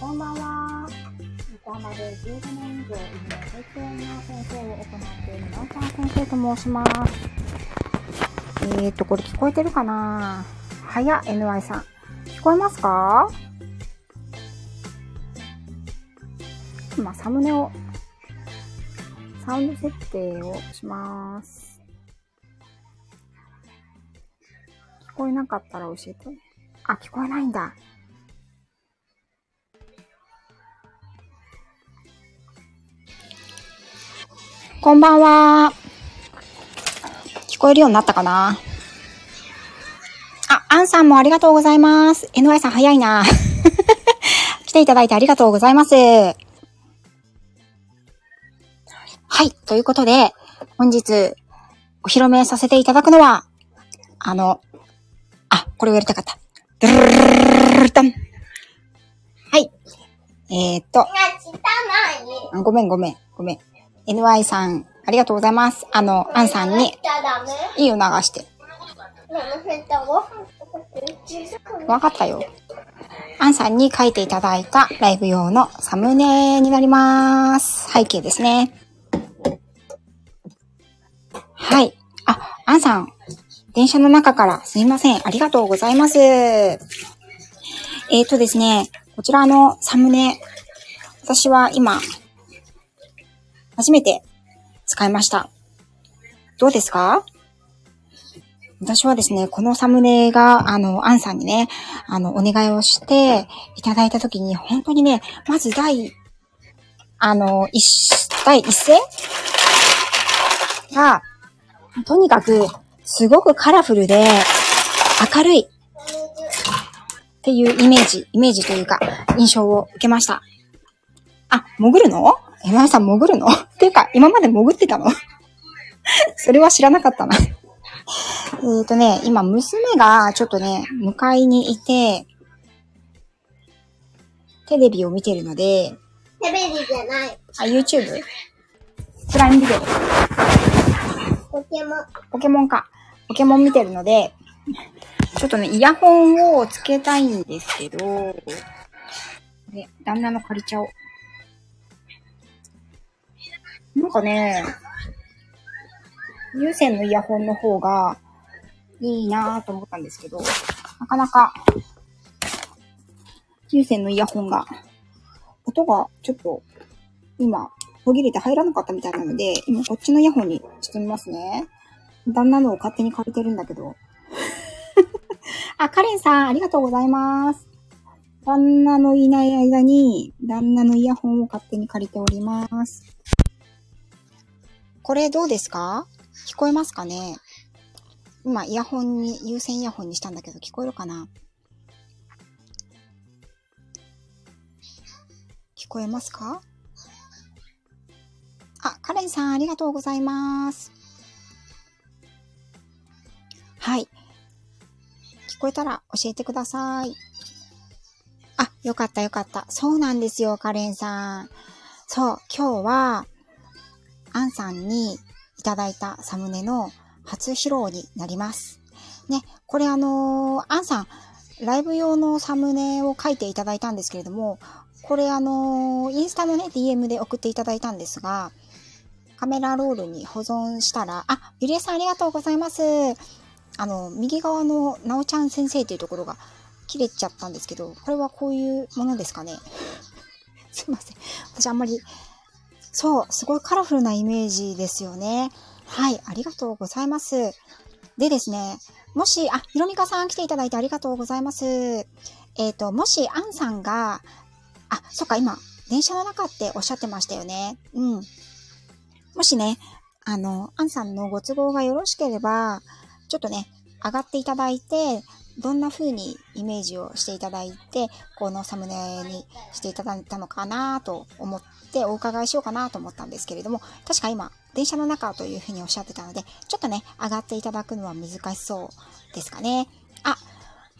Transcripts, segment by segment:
こんばんは。横浜で15年以上、犬の保育園の先生を行っているなおちゃん先生と申します。えーと、これ聞こえてるかな？はや、NY さん。聞こえますか？今、サムネを、サウンド設定をします。聞こえなかったら教えて。あ、聞こえないんだ。こんばんは。聞こえるようになったかな？あ、アンさんもありがとうございます。NY さん早いな。来ていただいてありがとうございます。はい。ということで、本日、お披露目させていただくのは、あの、あ、これをやりたかった。はい。えー、っと、ごめんごめん、ごめん。NY さん、ありがとうございます。あの、アンさんに、いいよ流して。わかったよ。アンさんに書いていただいたライブ用のサムネになります。背景ですね。はい。あ、アンさん、電車の中からすいません。ありがとうございます。えーとですね、こちらのサムネ、私は今、初めて使いました。どうですか？私はですね、このサムネが、あの、アンさんにね、あの、お願いをしていただいたときに、本当にね、まず第、あの、一、第一声？が、とにかく、すごくカラフルで、明るいっていうイメージ、イメージというか、印象を受けました。あ、潜るの？えまさん潜るの？っていうか、今まで潜ってたの？それは知らなかったな。えーとね、今、娘がちょっとね、迎えにいて、テレビを見てるので、テレビじゃない。あ、YouTube? プライムビデオ。ポケモン。ポケモンか。ポケモン見てるので、ちょっとね、イヤホンをつけたいんですけど、で、旦那の借りちゃおう。なんかね、有線のイヤホンの方がいいなぁと思ったんですけど、なかなか、有線のイヤホンが、音がちょっと、今、途切れて入らなかったみたいなので、今こっちのイヤホンにしてみますね。旦那のを勝手に借りてるんだけど。あ、カレンさん、ありがとうございます。旦那のいない間に、旦那のイヤホンを勝手に借りております。これどうですか？聞こえますかね？今、イヤホンに、有線イヤホンにしたんだけど、聞こえるかな？聞こえますか？あ、カレンさん、ありがとうございます。はい。聞こえたら教えてください。あ、よかったよかった。そうなんですよ、カレンさん。そう、今日は、アンさんにいただいたサムネの初披露になります。ね、これあのーアンさん、ライブ用のサムネを書いていただいたんですけれども、これあのーインスタのね、DM で送っていただいたんですが、カメラロールに保存したら、あ、ゆりえさんありがとうございます。あの、右側のなおちゃん先生っていうところが切れちゃったんですけど、これはこういうものですかね。すいません。私あんまり、そう、すごいカラフルなイメージですよね。はい、ありがとうございます。でですね、もし、あ、ひろみかさん来ていただいてありがとうございます。えっ、と、もし、アンさんが、あ、そっか、今、電車の中っておっしゃってましたよね。うん。もしね、あの、アンさんのご都合がよろしければ、ちょっとね、上がっていただいて、どんな風にイメージをしていただいて、このサムネにしていただいたのかなと思ってお伺いしようかなと思ったんですけれども、確か今、電車の中という風におっしゃってたので、ちょっとね、上がっていただくのは難しそうですかね。あ、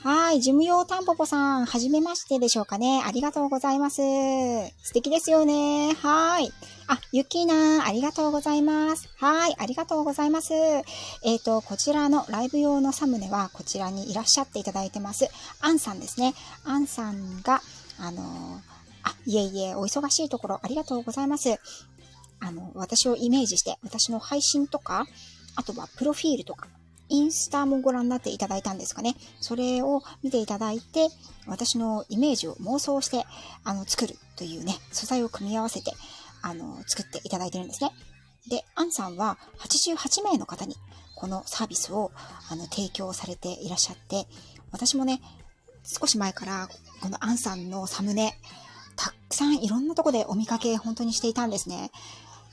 はい、事務用タンポポさん、はじめましてでしょうかね。ありがとうございます。素敵ですよね。はい。あ、ゆきなありがとうございます。はい、ありがとうございます。えっ、と、こちらのライブ用のサムネは、こちらにいらっしゃっていただいてます。アンさんですね。アンさんが、あのーあ、いえいえ、お忙しいところありがとうございます。あの、私をイメージして、私の配信とか、あとはプロフィールとか、インスタもご覧になっていただいたんですかね。それを見ていただいて、私のイメージを妄想して、あの、作るというね、素材を組み合わせて、あの、作っていただいてるんですね。で、アンさんは88名の方にこのサービスをあの提供されていらっしゃって、私もね、少し前からこのアンさんのサムネ、たくさんいろんなとこでお見かけ本当にしていたんですね。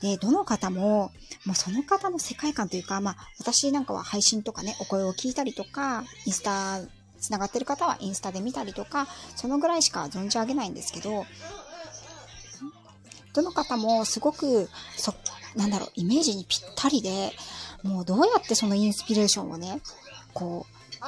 で、どの方も、もうその方の世界観というか、まあ、私なんかは配信とかね、お声を聞いたりとか、インスタ、つながってる方はインスタで見たりとか、そのぐらいしか存じ上げないんですけど、どの方もすごく、そ、なんだろう、イメージにぴったりで、もうどうやってそのインスピレーションをね、こう、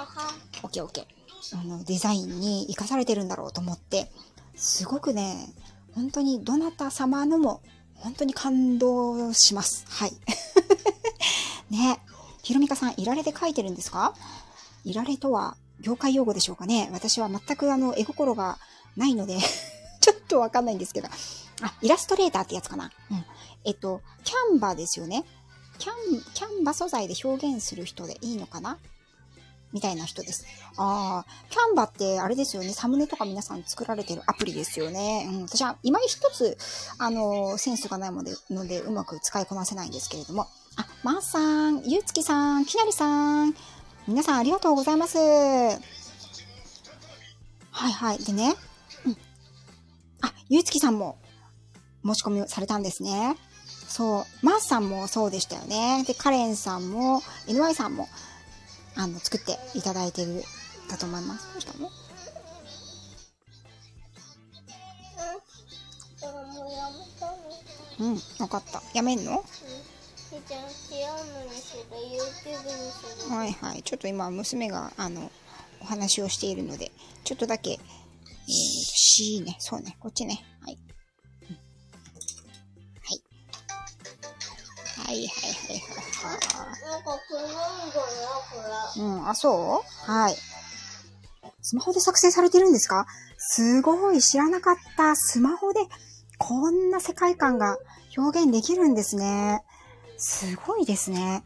オッケーオッケー、あの、デザインに活かされてるんだろうと思って、すごくね、本当にどなた様のも、本当に感動します。はい。ね。ひろみかさん、いられで書いてるんですか？いられとは業界用語でしょうかね私は全くあの、絵心がないので ちょっとわかんないんですけど。あ、イラストレーターってやつかな。うん。えっと、キャンバですよね。キャン、キャンバ素材で表現する人でいいのかな？みたいな人です。ああ、キャンバってあれですよね。サムネとか皆さん作られてるアプリですよね。うん、私は今一つ、あの、センスがないので、のでうまく使いこなせないんですけれども。あ、まー、さん、ゆうつきさん、きなりさん、皆さんありがとうございます。はいはい。でね、うん。あ、ゆうつきさんも申し込みをされたんですね。そう。マースさんもそうでしたよね。で、カレンさんも、NY さんも、あの、作っていただいてる、だと思います。どうしたのうん、わかった。やめんの、うん、はいはい。ちょっと今、娘が、あの、お話をしているので、ちょっとだけ、えー、C ね。そうね。こっちね。はい。はいはいはいなんか黒いんだこれ。うん、あ、そう？はい。スマホで作成されてるんですか？すごい、知らなかった。スマホでこんな世界観が表現できるんですね。すごいですね。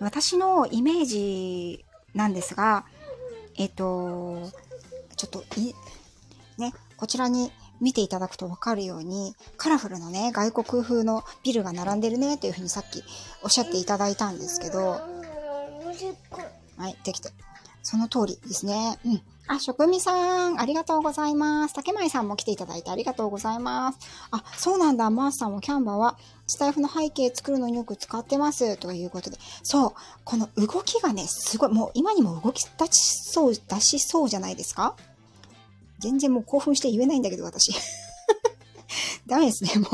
私のイメージなんですが、えっと、ちょっと、い、ね、こちらに見ていただくとわかるように、カラフルなね、外国風のビルが並んでるね、というふうにさっきおっしゃっていただいたんですけど、はい、できて。その通りですね。うん。あ、職味さん、ありがとうございます。竹舞さんも来ていただいてありがとうございます。あ、そうなんだ。マースさんもキャンバーは、スタイフの背景作るのによく使ってます。ということで。そう。この動きがね、すごい、もう今にも動き出しそう、出しそうじゃないですか？全然もう興奮して言えないんだけど、私。ダメですね。もう、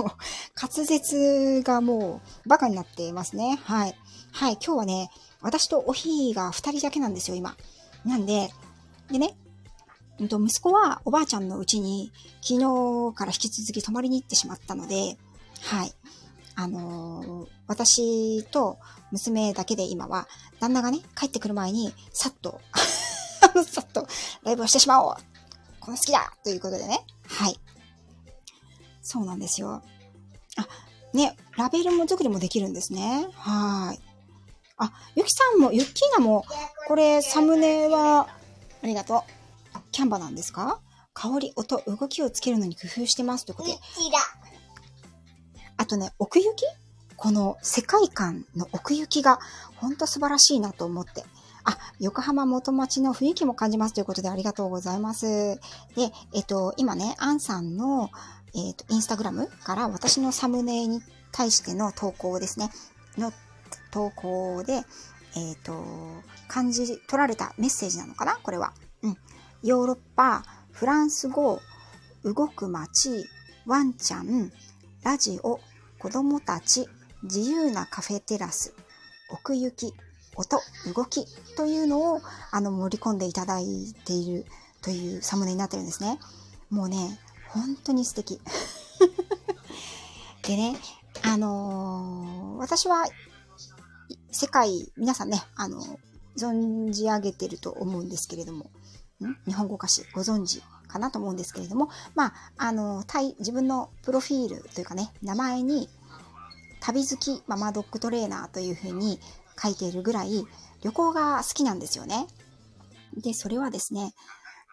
滑舌がもう、バカになっていますね。はい。はい。今日はね、私とおひーが二人だけなんですよ、今。なんで、でね、うんと息子はおばあちゃんのうちに昨日から引き続き泊まりに行ってしまったので、はい。あのー、私と娘だけで今は、旦那がね、帰ってくる前に、さっと さっとライブをしてしまおうこの好きだということでね。はい。そうなんですよ。あ、ね、ラベルも作りもできるんですね。はい。あ、ゆきさんも、ゆっきーなも、これ、サムネは、ありがとう。キャンバなんですか？香り、音、動きをつけるのに工夫してますということで。あとね、奥行き？この世界観の奥行きが、ほんと素晴らしいなと思って。あ、横浜元町の雰囲気も感じますということでありがとうございます。で、えっと、今ね、アンさんの、えっと、インスタグラムから私のサムネに対しての投稿ですね。の投稿で、えっと、感じ取られたメッセージなのかな？これは。うん。ヨーロッパ、フランス語、動く街、ワンちゃん、ラジオ、子供たち、自由なカフェテラス、奥行き、音、動きというのをあの盛り込んでいただいているというサムネになってるんですね。もうね、本当に素敵。でね、あのー、私は世界、皆さんね、あの、存じ上げてると思うんですけれども、ん？日本語歌詞ご存知かなと思うんですけれども、まあ、あの、自分のプロフィールというかね、名前に、旅好きママドッグトレーナーというふうに書いているぐらい、旅行が好きなんですよね。で、それはですね、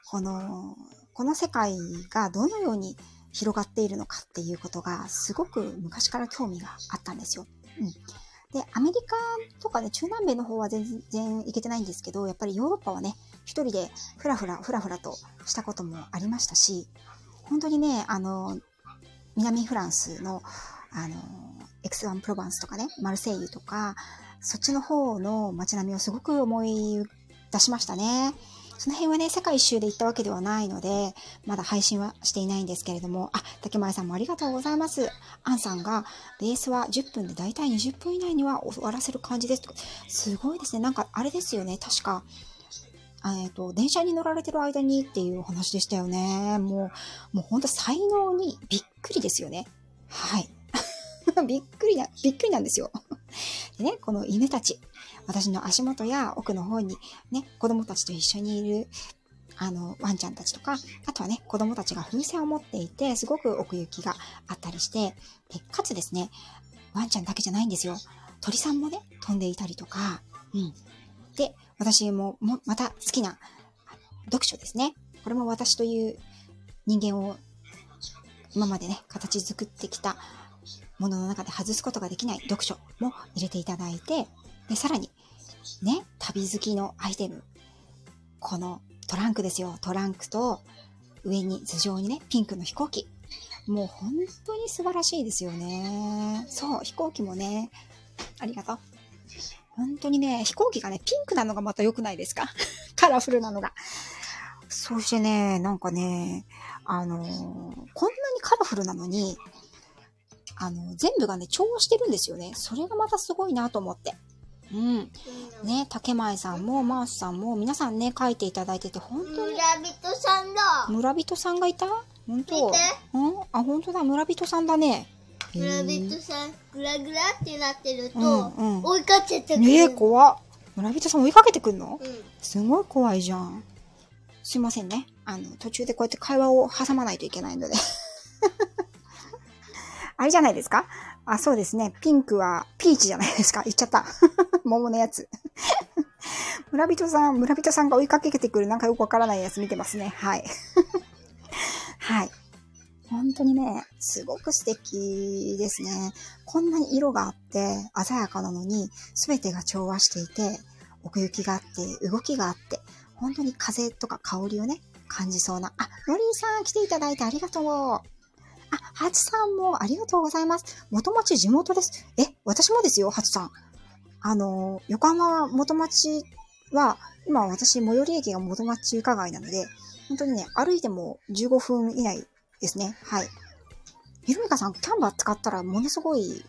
この、この世界がどのように広がっているのかっていうことがすごく昔から興味があったんですよ。うん。で、アメリカとかね、中南米の方は全然行けてないんですけど、やっぱりヨーロッパはね、一人でふらふら、ふらふらとしたこともありましたし、本当にね、あの、南フランスの、あの、エクスアンプロバンスとかね、マルセイユとか、そっちの方の街並みをすごく思い出しましたね。その辺はね、世界一周で行ったわけではないので、まだ配信はしていないんですけれども、あ、竹前さんもありがとうございます。アンさんが、ベースは10分でだいたい20分以内には終わらせる感じですとか。すごいですね。なんか、あれですよね。確か、えっ、と、電車に乗られてる間にっていうお話でしたよね。もう、もうほんと才能にびっくりですよね。はい。びっくりな、びっくりなんですよ。でね、この犬たち。私の足元や奥の方にね、子供たちと一緒にいる、あの、ワンちゃんたちとか、あとはね、子供たちが風船を持っていて、すごく奥行きがあったりして、で、かつですね、ワンちゃんだけじゃないんですよ。鳥さんもね、飛んでいたりとか、うん。で、私も、も、また好きな、読書ですね。これも私という人間を今までね、形作ってきたものの中で外すことができない読書も入れていただいて、で、さらに、ね、旅好きのアイテム。このトランクですよ。トランクと上に頭上にね、ピンクの飛行機。もう本当に素晴らしいですよね。そう、飛行機もね、ありがとう。本当にね、飛行機がね、ピンクなのがまた良くないですか？カラフルなのが。そしてね、なんかね、あのー、こんなにカラフルなのに、あの、全部がね、調和してるんですよね。それがまたすごいなと思って。うん。ね、竹前さんも、マースさんも、皆さんね、書いていただいてて、本当に。村人さんだ。村人さんがいた？本当見て。うん？あ、本当だ、村人さんだね。村人さん、グラグラってなってると、うんうん追いかけてくる。ねえ、怖っ。村人さん追いかけてくんの？うん。すごい怖いじゃん。すいませんね。あの、途中でこうやって会話を挟まないといけないので。あれじゃないですか？あ、そうですね。ピンクはピーチじゃないですか？言っちゃった。桃のやつ。村人さん、村人さんが追いかけてくるなんかよくわからないやつ見てますね。はい。はい。本当にね、すごく素敵ですね。こんなに色があって、鮮やかなのに、すべてが調和していて、奥行きがあって、動きがあって、本当に風とか香りをね、感じそうな。あ、ロリーさん来ていただいてありがとう。あ、ハチさんもありがとうございます。元町地元です。え、私もですよ、ハチさん。あの、横浜元町は、今私、最寄り駅が元町中華街なので、本当にね、歩いても15分以内ですね。はい。ひろみかさん、キャンバー使ったらものすごい、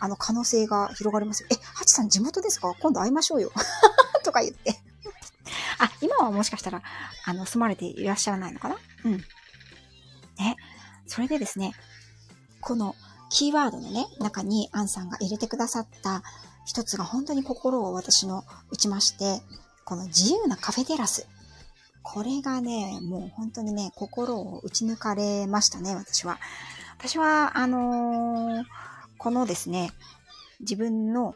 あの、可能性が広がりますよ。え、ハチさん地元ですか？今度会いましょうよ。とか言ってあ、今はもしかしたら、あの、住まれていらっしゃらないのかな？うん。ね。それでですね、このキーワードのね、中にアンさんが入れてくださった一つが本当に心を私の打ちまして、この自由なカフェテラス。これがね、もう本当にね、心を打ち抜かれましたね、私は。私は、あのー、このですね、自分の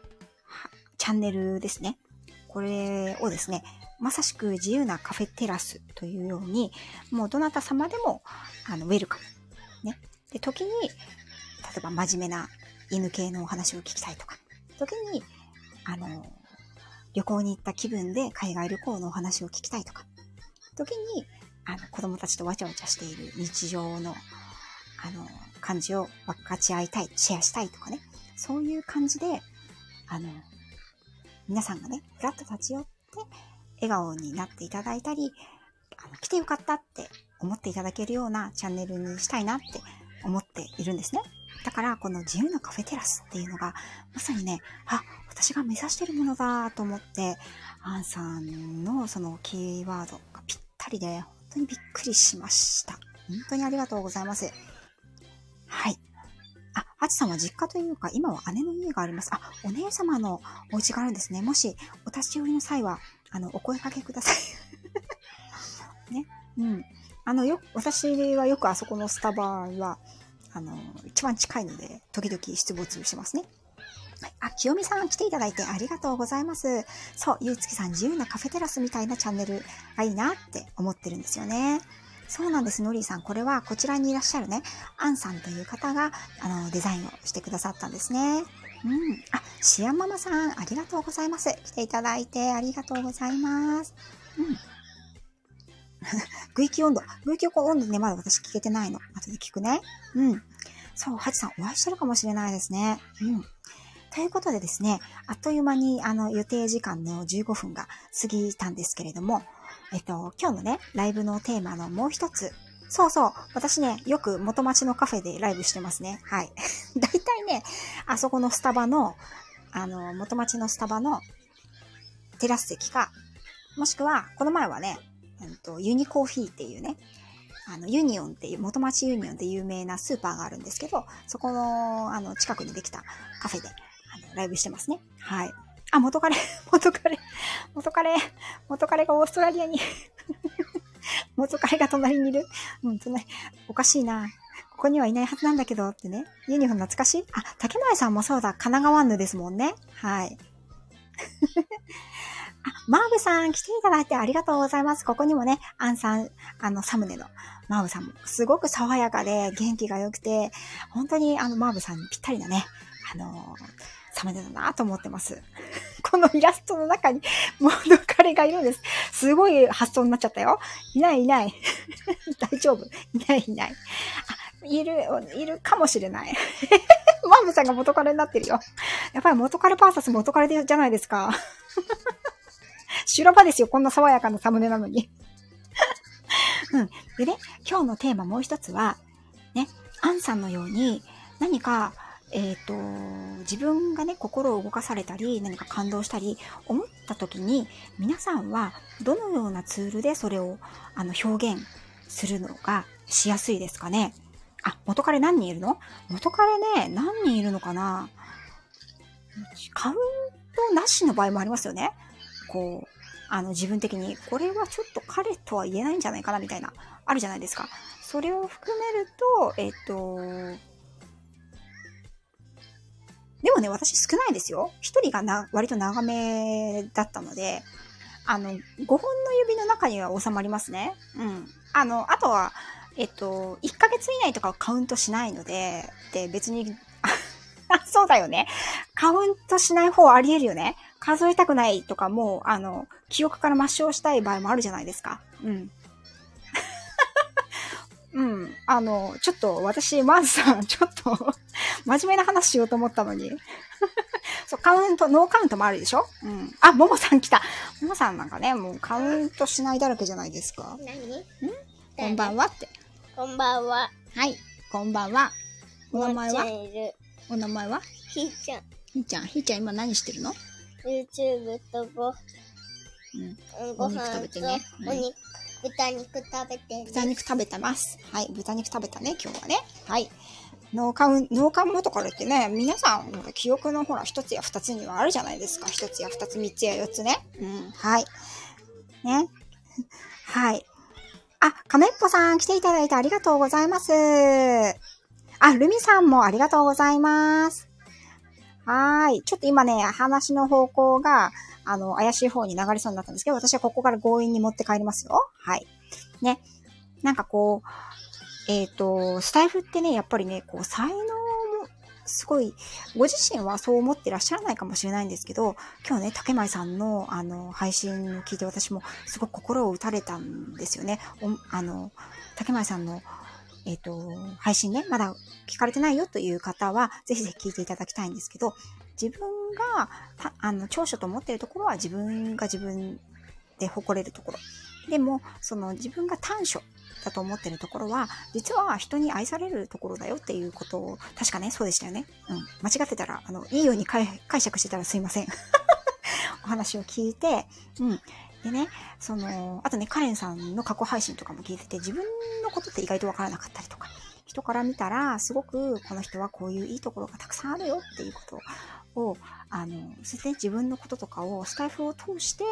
チャンネルですね。これをですね、まさしく自由なカフェテラスというように、もうどなた様でも、あの、ウェルカムね。で、時に、例えば真面目な犬系のお話を聞きたいとか、時に、あの、旅行に行った気分で海外旅行のお話を聞きたいとか、時に、あの、子供たちとわちゃわちゃしている日常の、あの、感じを分かち合いたい、シェアしたいとかね。そういう感じで、あの、皆さんがね、ふらっと立ち寄って、笑顔になっていただいたり、あの、来てよかったって思っていただけるようなチャンネルにしたいなって思っているんですね。だから、この自由なカフェテラスっていうのが、まさにね、あ、私が目指してるものだと思って、アンさんのそのキーワードがぴったりで、本当にびっくりしました。本当にありがとうございます。はい。あ、ハチさんは実家というか、今は姉の家があります。あ、お姉様のお家があるんですね。もし、お立ち寄りの際は、あの、お声かけください。ね。うん。あの、よ、私はよくあそこのスタバは、あの、一番近いので、時々出没してますね。はい。あ、清美さん来ていただいてありがとうございます。そう、ゆうつきさん自由なカフェテラスみたいなチャンネルがいいなって思ってるんですよね。そうなんです、のりーさん。これはこちらにいらっしゃるね、アンさんという方が、あの、デザインをしてくださったんですね。うん。あ、シアンママさん、ありがとうございます。来ていただいてありがとうございます。うん。具域温度。具域温度ね、まだ私聞けてないの。後で聞くね。うん。そう、ハチさんお会いしてるかもしれないですね。うん。ということでですね、あっという間にあの予定時間の15分が過ぎたんですけれども、えっと、今日のね、ライブのテーマのもう一つ。そうそう。私ね、よく元町のカフェでライブしてますね。はい。だいたいね、あそこのスタバの、あの、元町のスタバのテラス席か、もしくは、この前はね、うんと、ユニコーヒーっていうね、あの、ユニオンっていう、元町ユニオンって有名なスーパーがあるんですけど、そこの、あの、近くにできたカフェで、あの、ライブしてますね。はい。あ、元彼、元彼、元彼、元彼がオーストラリアに、元彼が隣にいる。うん、隣、おかしいな。ここにはいないはずなんだけどってね。ユニフォーム懐かしいあ、竹前さんもそうだ。神奈川ヌですもんね。はい。あ、マーブさん来ていただいてありがとうございます。ここにもね、アンさん、あの、サムネのマーブさんもすごく爽やかで元気が良くて、本当にあの、マーブさんにぴったりなね、あのサムネだなと思ってます。このイラストの中に元彼がいるんです。すごい発想になっちゃったよ。いないいない。大丈夫。いないいない。あ、いる、いるかもしれない。マーブさんが元彼になってるよ。やっぱり元彼バーサス元彼でじゃないですか。修羅場ですよ。こんな爽やかなサムネなのに。うん。でね、今日のテーマもう一つは、ね、アンさんのように何か、えっ、と、自分がね、心を動かされたり、何か感動したり、思った時に、皆さんはどのようなツールでそれをあの表現するのがしやすいですかね？あ、元彼何人いるの？元彼ね、何人いるのかな？カウントなしの場合もありますよね。こう、あの、自分的に、これはちょっと彼とは言えないんじゃないかな、みたいな、あるじゃないですか。それを含めると、えっ、と、でもね、私少ないですよ。一人がな、割と長めだったので、あの、5本の指の中には収まりますね。うん。あの、あとは、えっと、1ヶ月以内とかはカウントしないので、で、別に、そうだよね。カウントしない方あり得るよね。数えたくないとかもう、あの、記憶から抹消したい場合もあるじゃないですか。うん。うん。あの、ちょっと私、まずさん、ちょっと、真面目な話しようと思ったのに。そう、カウント、ノーカウントもあるでしょ？うん。あ、ももさん来た。ももさんなんかね、もうカウントしないだらけじゃないですか。何？こんばんはって。こんばんは。はい。こんばんは。お名前は？お名前は？ひーちゃん。ひーちゃん。ひーちゃん今何してるの？YouTube とご、うん。ご飯とべてねお肉、豚肉食べてね。豚肉食べてます。はい。豚肉食べたね、今日はね。はい。脳幹、脳幹元からってね、皆さん、記憶のほら、一つや二つにはあるじゃないですか。一つや二つ、三つや四つね。うん。はい。ね。はい。あ、亀っぽさん来ていただいてありがとうございます。あ、ルミさんもありがとうございます。はーい。ちょっと今ね、話の方向が、あの、怪しい方に流れそうになったんですけど、私はここから強引に持って帰りますよ。はい。ね。なんかこう、えっ、と、スタイフってね、やっぱりね、こう、才能も、すごい、ご自身はそう思ってらっしゃらないかもしれないんですけど、今日ね、竹前さんの、あの、配信を聞いて私も、すごく心を打たれたんですよね。あの、竹前さんの、えっ、と、配信ね、まだ聞かれてないよという方は、ぜひぜひ聞いていただきたいんですけど、自分が、あの、長所と思ってるところは自分が自分で誇れるところ。でも、その自分が短所だと思ってるところは、実は人に愛されるところだよっていうことを、確かね、そうでしたよね。うん。間違ってたら、あの、いいように解釈してたらすいません。お話を聞いて、うん。でね、その、あとね、カレンさんの過去配信とかも聞いてて、自分のことって意外とわからなかったりとか、人から見たら、すごくこの人はこういういいところがたくさんあるよっていうことを、あの、そして自分のこととかをスタイフを通して、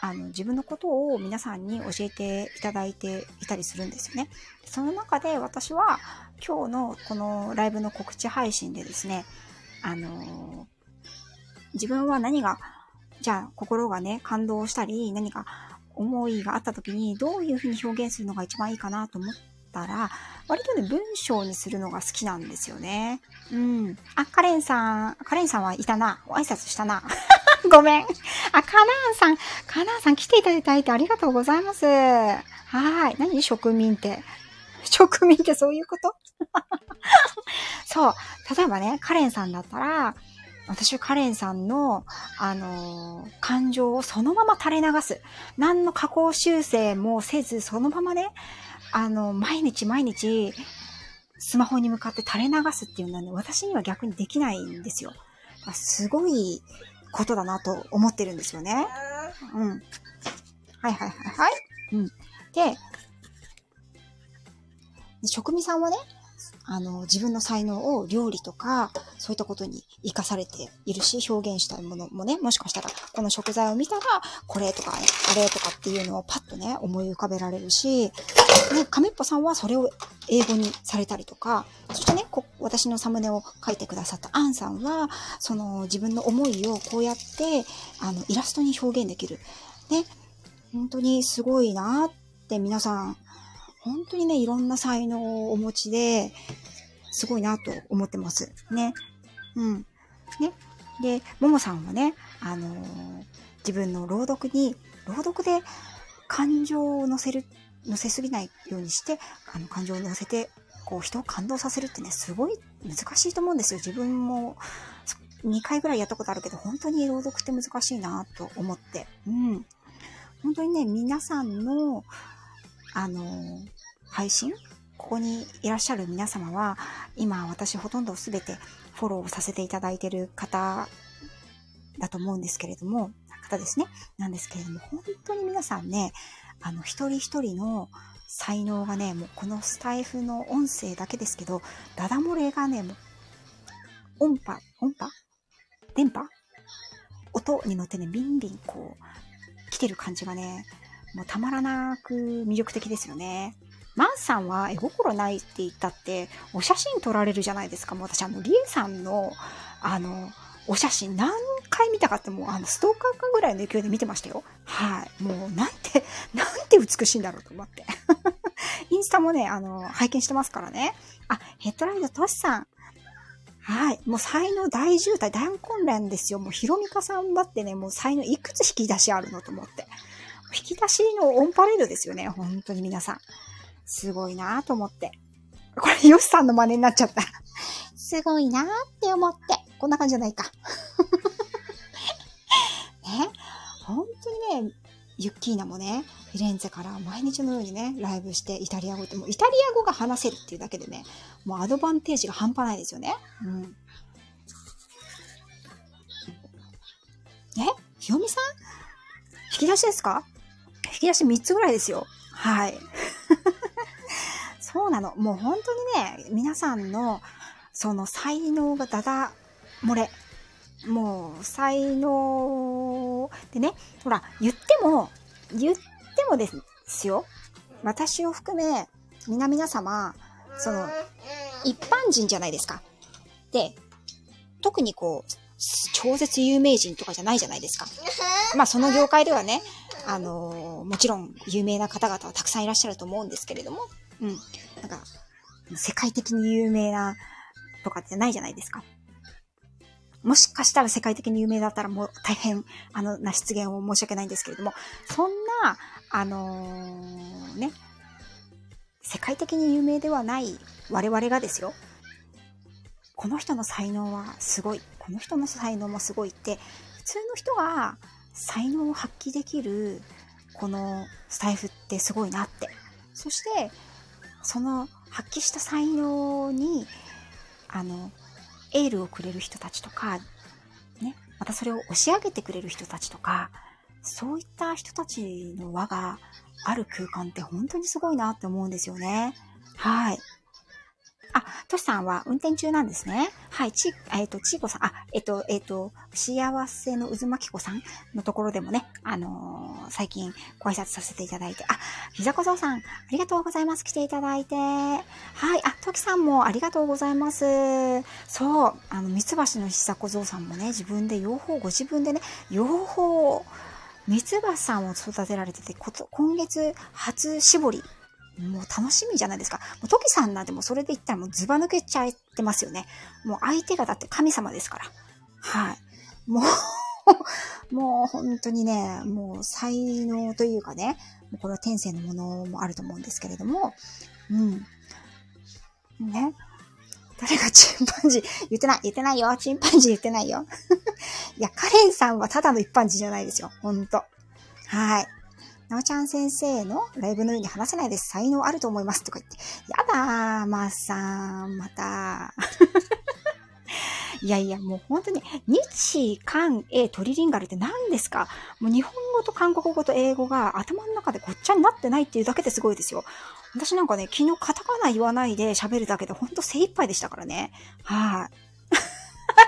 あの、自分のことを皆さんに教えていただいていたりするんですよね。その中で私は今日のこのライブの告知配信でですね、あの、自分は何が、じゃあ心がね、感動したり、何か思いがあった時にどういうふうに表現するのが一番いいかなと思ったら、割とね、文章にするのが好きなんですよね。うん。あ、カレンさん、カレンさんはいたな。挨拶したな。ごめん。あ、カナンさん、カナンさん来ていただいてありがとうございます。はい。何植民って。植民ってそういうこと？そう。例えばね、カレンさんだったら、私はカレンさんの、あのー感情をそのまま垂れ流す。何の加工修正もせず、そのままね、あの、毎日毎日、スマホに向かって垂れ流すっていうのはね、私には逆にできないんですよ。すごいことだなと思ってるんですよね。うん。はいはいはいはい。うん。で、で職味さんはね、あの、自分の才能を料理とか、そういったことに活かされているし、表現したいものもね、もしかしたら、この食材を見たら、これとか、ね、あれとかっていうのをパッとね、思い浮かべられるし、ね、亀っぽさんはそれを英語にされたりとか、そしてね、私のサムネを書いてくださったアンさんは、その自分の思いをこうやって、あの、イラストに表現できる。ね、本当にすごいなって皆さん、本当にね、いろんな才能をお持ちで、すごいなと思ってます。ね。うん。ね。で、ももさんはね、あのー自分の朗読に、朗読で感情を乗せる、乗せすぎないようにして、あの、感情を乗せて、こう、人を感動させるってね、すごい難しいと思うんですよ。自分も、2回ぐらいやったことあるけど、本当に朗読って難しいなと思って。うん。本当にね、皆さんの、あのー配信？ここにいらっしゃる皆様は、今私ほとんどすべてフォローさせていただいてる方だと思うんですけれども、方ですね。なんですけれども、本当に皆さんね、あの、一人一人の才能がね、もうこのスタイフの音声だけですけど、ダダ漏れがね、もう、音波、音波？電波？音に乗ってね、ビンビンこう、来てる感じがね、もうたまらなく魅力的ですよね。マンさんは絵心ないって言ったって、お写真撮られるじゃないですか。もう私、あの、リエさんの、あの、お写真何回見たかってもう、あの、ストーカーかぐらいの勢いで見てましたよ。はい。もう、なんて、なんて美しいんだろうと思って。インスタもね、あの、拝見してますからね。あ、ヘッドライトトシさん。はい。もう才能大渋滞、大混乱ですよ。もうヒロミカさんだってね、もう才能いくつ引き出しあるのと思って。引き出しのオンパレードですよね。本当に皆さん。すごいなと思って。これ、ヨシさんの真似になっちゃった。すごいなって思って。こんな感じじゃないか。ね。本当にね、ユッキーナもね、フィレンツェから毎日のようにね、ライブしてイタリア語って、もうイタリア語が話せるっていうだけでね、もうアドバンテージが半端ないですよね。うん。え？ひよみさん？引き出しですか？引き出し3つぐらいですよ。はい。そうなの。もう本当にね、皆さんの、その才能がだだ漏れ。もう、才能でね、ほら、言っても、言ってもですよ。私を含め、皆々様、その、一般人じゃないですか。で、特にこう、超絶有名人とかじゃないじゃないですか。まあその業界ではね、あのーもちろん有名な方々はたくさんいらっしゃると思うんですけれども、うん。なんか、世界的に有名なとかじゃないじゃないですか。もしかしたら世界的に有名だったらもう大変、あの、な失言を申し訳ないんですけれども、そんな、あのーね、世界的に有名ではない我々がですよ、この人の才能はすごい、この人の才能もすごいって、普通の人が才能を発揮できる、このスタイフってすごいなって。そして、その発揮した才能に、あの、エールをくれる人たちとか、ね、またそれを押し上げてくれる人たちとか、そういった人たちの輪がある空間って本当にすごいなって思うんですよね。はい。あ、トシさんは運転中なんですね。はい、ち、えっ、と、ちいこさん、あ、えっ、と、えっ、と、幸せの渦巻き子さんのところでもね、あの最近ご挨拶させていただいて、あ、ひざこぞうさん、ありがとうございます。来ていただいて。はい、あ、ときさんもありがとうございます。そう、あの、三橋のひざこぞうさんもね、自分で養蜂、ご自分でね、養蜂、三橋さんを育てられてて、こと今月初絞りもう楽しみじゃないですか。もうトキさんなんてもうそれで言ったらもうズバ抜けちゃってますよね。もう相手がだって神様ですから。はい。もう、もう本当にね、もう才能というかね、これは天性のものもあると思うんですけれども、うん。ね。誰がチンパンジー言ってない、言ってないよ。チンパンジー言ってないよ。いや、カレンさんはただの一般人じゃないですよ。ほんと。はい。なおちゃん先生のライブのように話せないです。才能あると思います。とか言って。やだー、まーさん、また。いやいや、もう本当に、日、韓、英、トリリンガルって何ですか？もう日本語と韓国語と英語が頭の中でごっちゃになってないっていうだけですごいですよ。私なんかね、昨日カタカナ言わないで喋るだけでほんと精一杯でしたからね。は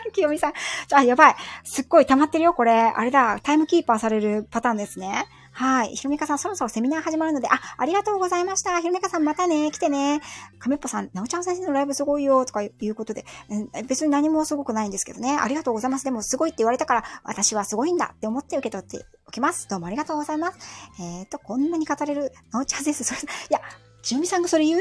い。清美さん。あ、やばい。すっごい溜まってるよ、これ。あれだ。タイムキーパーされるパターンですね。はい。ひろみかさん、そろそろセミナー始まるので、あ、ありがとうございました。ひろみかさん、またね、来てね。亀っぽさん、なおちゃん先生のライブすごいよ、とかいうことで、うん別に何もすごくないんですけどね。ありがとうございます。でも、すごいって言われたから、私はすごいんだって思って受け取っておきます。どうもありがとうございます。えっ、と、こんなに語れる、なおちゃん先生、それ、いや、清美さんがそれ言う？